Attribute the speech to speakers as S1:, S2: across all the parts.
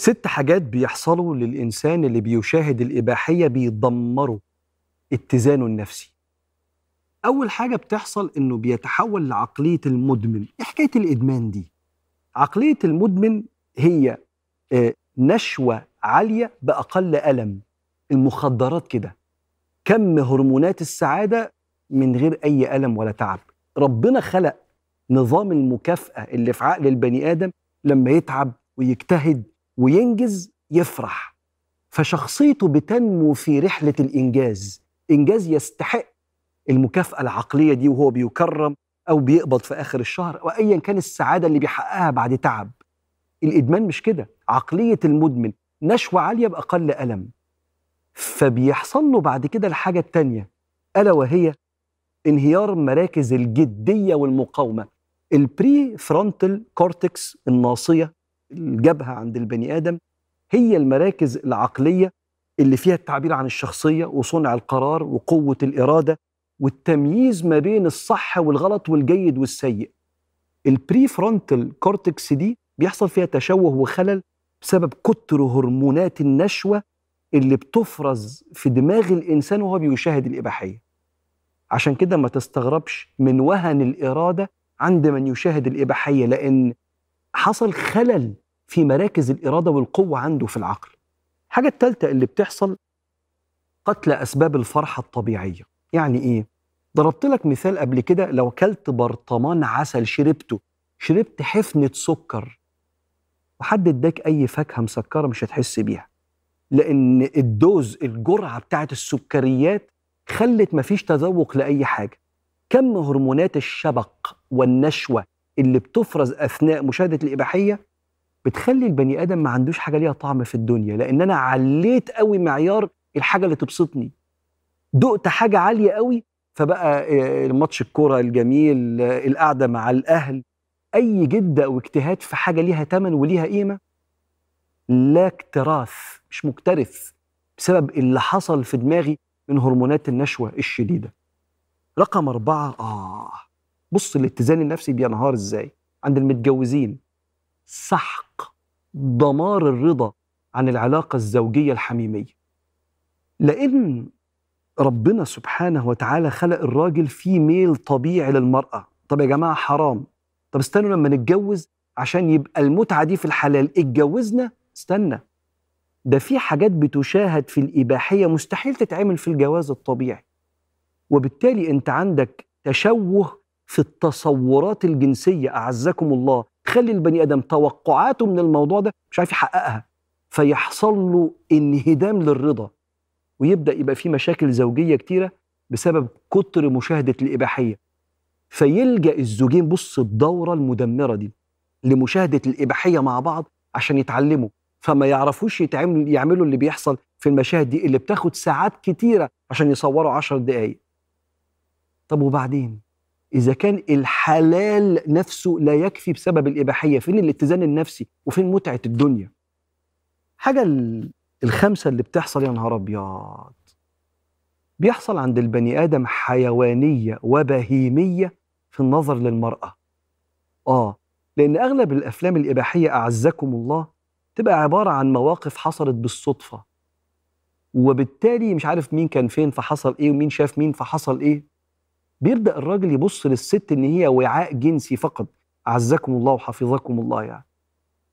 S1: ست حاجات بيحصلوا للإنسان اللي بيشاهد الإباحية بيدمروا اتزانه النفسي. أول حاجة بتحصل إنه بيتحول لعقلية المدمن. إيه حكاية الإدمان دي؟ عقلية المدمن هي آه، نشوة عالية بأقل ألم. المخدرات كده. كم هرمونات السعادة من غير أي ألم ولا تعب. ربنا خلق نظام المكافأة اللي في عقل البني آدم لما يتعب ويجتهد وينجز يفرح. فشخصيته بتنمو في رحلة الإنجاز. إنجاز يستحق المكافأة العقلية دي وهو بيكرم أو بيقبض في آخر الشهر وأيا كان السعادة اللي بيحققها بعد تعب. الإدمان مش كده. عقلية المدمن نشوة عالية بأقل ألم. فبيحصل له بعد كده الحاجة التانية ألا وهي انهيار مراكز الجدية والمقاومة. ال prefrontal cortex الناصية الجبهة عند البني آدم هي المراكز العقلية اللي فيها التعبير عن الشخصية وصنع القرار وقوة الإرادة والتمييز ما بين الصح والغلط والجيد والسيء. ال prefrontal cortex دي بيحصل فيها تشوه وخلل بسبب كتر هرمونات النشوة اللي بتفرز في دماغ الإنسان وهو بيشاهد الإباحية. عشان كده ما تستغربش من وهن الإرادة عند من يشاهد الإباحية لأن حصل خلل في مراكز الإرادة والقوة عنده في العقل. الحاجة الثالثة اللي بتحصل قتل أسباب الفرحة الطبيعية. يعني إيه؟ ضربت لك مثال قبل كده لو كلت برطمان عسل شربته شربت حفنة سكر وحد اداك أي فاكهة مسكرة مش هتحس بيها. لأن الدوز الجرعة بتاعت السكريات خلت مفيش تذوق لأي حاجة. كم هرمونات الشبق والنشوة اللي بتفرز أثناء مشاهدة الإباحية بتخلي البني آدم ما عندوش حاجة ليها طعم في الدنيا لأن أنا عليت قوي معيار الحاجة اللي تبسطني. دقت حاجة عالية قوي فبقى آه، ماتش الكرة الجميل آه، القعدة مع الأهل أي جدة أو اجتهاد في حاجة ليها تمن وليها قيمة لا اكتراث مش مكترث بسبب اللي حصل في دماغي من هرمونات النشوة الشديدة. رقم أربعة آه. بص الاتزان النفسي بينهار إزاي؟ عند المتجوزين. سحق دمار الرضا عن العلاقة الزوجية الحميمية. لأن ربنا سبحانه وتعالى خلق الراجل في ميل طبيعي للمرأة. طب يا جماعة حرام. طب استنوا لما نتجوز عشان يبقى المتعة دي في الحلال. اتجوزنا استنى. ده في حاجات بتشاهد في الإباحية مستحيل تتعمل في الجواز الطبيعي. وبالتالي أنت عندك تشوه في التصورات الجنسية. أعزكم الله. تخلي البني آدم توقعاته من الموضوع ده مش عارف يحققها. فيحصل له انهدام للرضا. ويبدأ يبقى في مشاكل زوجية كتيرة بسبب كتر مشاهدة الإباحية. فيلجأ الزوجين بص الدورة المدمرة دي لمشاهدة الإباحية مع بعض عشان يتعلموا. فما يعرفوش يتعمل يعملوا اللي بيحصل في المشاهد دي اللي بتاخد ساعات كتيرة عشان يصوروا عشر دقايق. طب وبعدين؟ إذا كان الحلال نفسه لا يكفي بسبب الإباحية فين الاتزان النفسي؟ وفين متعة الدنيا؟ حاجة ال- الخمسة اللي بتحصل يا نهار أبيض! بيحصل عند البني آدم حيوانية وبهيمية في النظر للمرأة. آه لأن أغلب الأفلام الإباحية أعزكم الله تبقى عبارة عن مواقف حصلت بالصدفة. وبالتالي مش عارف مين كان فين فحصل إيه ومين شاف مين فحصل إيه. بيبدأ الراجل يبص للست إن هي وعاء جنسي فقط. أعزكم الله وحفظكم الله يعني.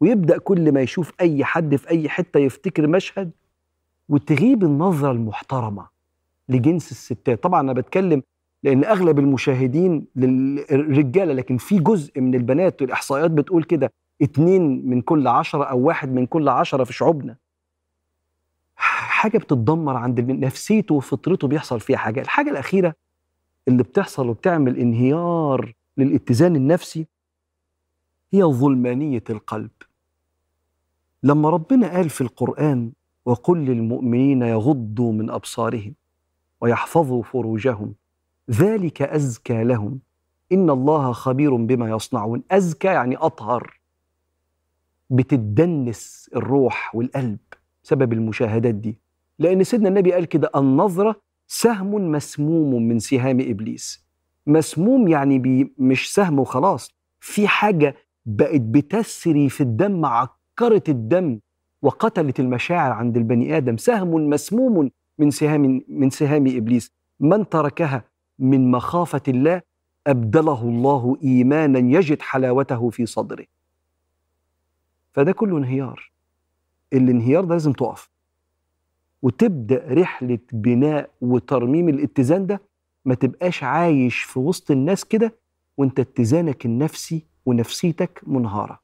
S1: ويبدأ كل ما يشوف أي حد في أي حتة يفتكر مشهد وتغيب النظرة المحترمة لجنس الستات. طبعا أنا بتكلم لأن أغلب المشاهدين للرجالة لكن في جزء من البنات الإحصائيات بتقول كده. اتنين من كل عشرة أو واحد من كل عشرة في شعوبنا. حاجة بتتدمر عند نفسيته وفطرته بيحصل فيها حاجة. الحاجة الأخيرة اللي بتحصل وبتعمل انهيار للاتزان النفسي هي ظلمانية القلب. لما ربنا قال في القرآن وقل للمؤمنين يغضوا من أبصارهم ويحفظوا فروجهم ذلك أزكى لهم. إن الله خبير بما يصنعون. أزكى يعني أطهر. بتدنس الروح والقلب سبب المشاهدات دي. لأن سيدنا النبي قال كده النظرة سهم مسموم من سهام إبليس. مسموم يعني بي مش سهم وخلاص. في حاجة بقت بتسري في الدم عكرت الدم وقتلت المشاعر عند البني آدم. سهم مسموم من سهام من سهام إبليس. من تركها من مخافة الله أبدله الله إيمانا يجد حلاوته في صدره. فده كله انهيار. الانهيار ده لازم تقف. وتبدأ رحلة بناء وترميم الاتزان ده ما تبقاش عايش في وسط الناس كده وانت اتزانك النفسي ونفسيتك منهارة.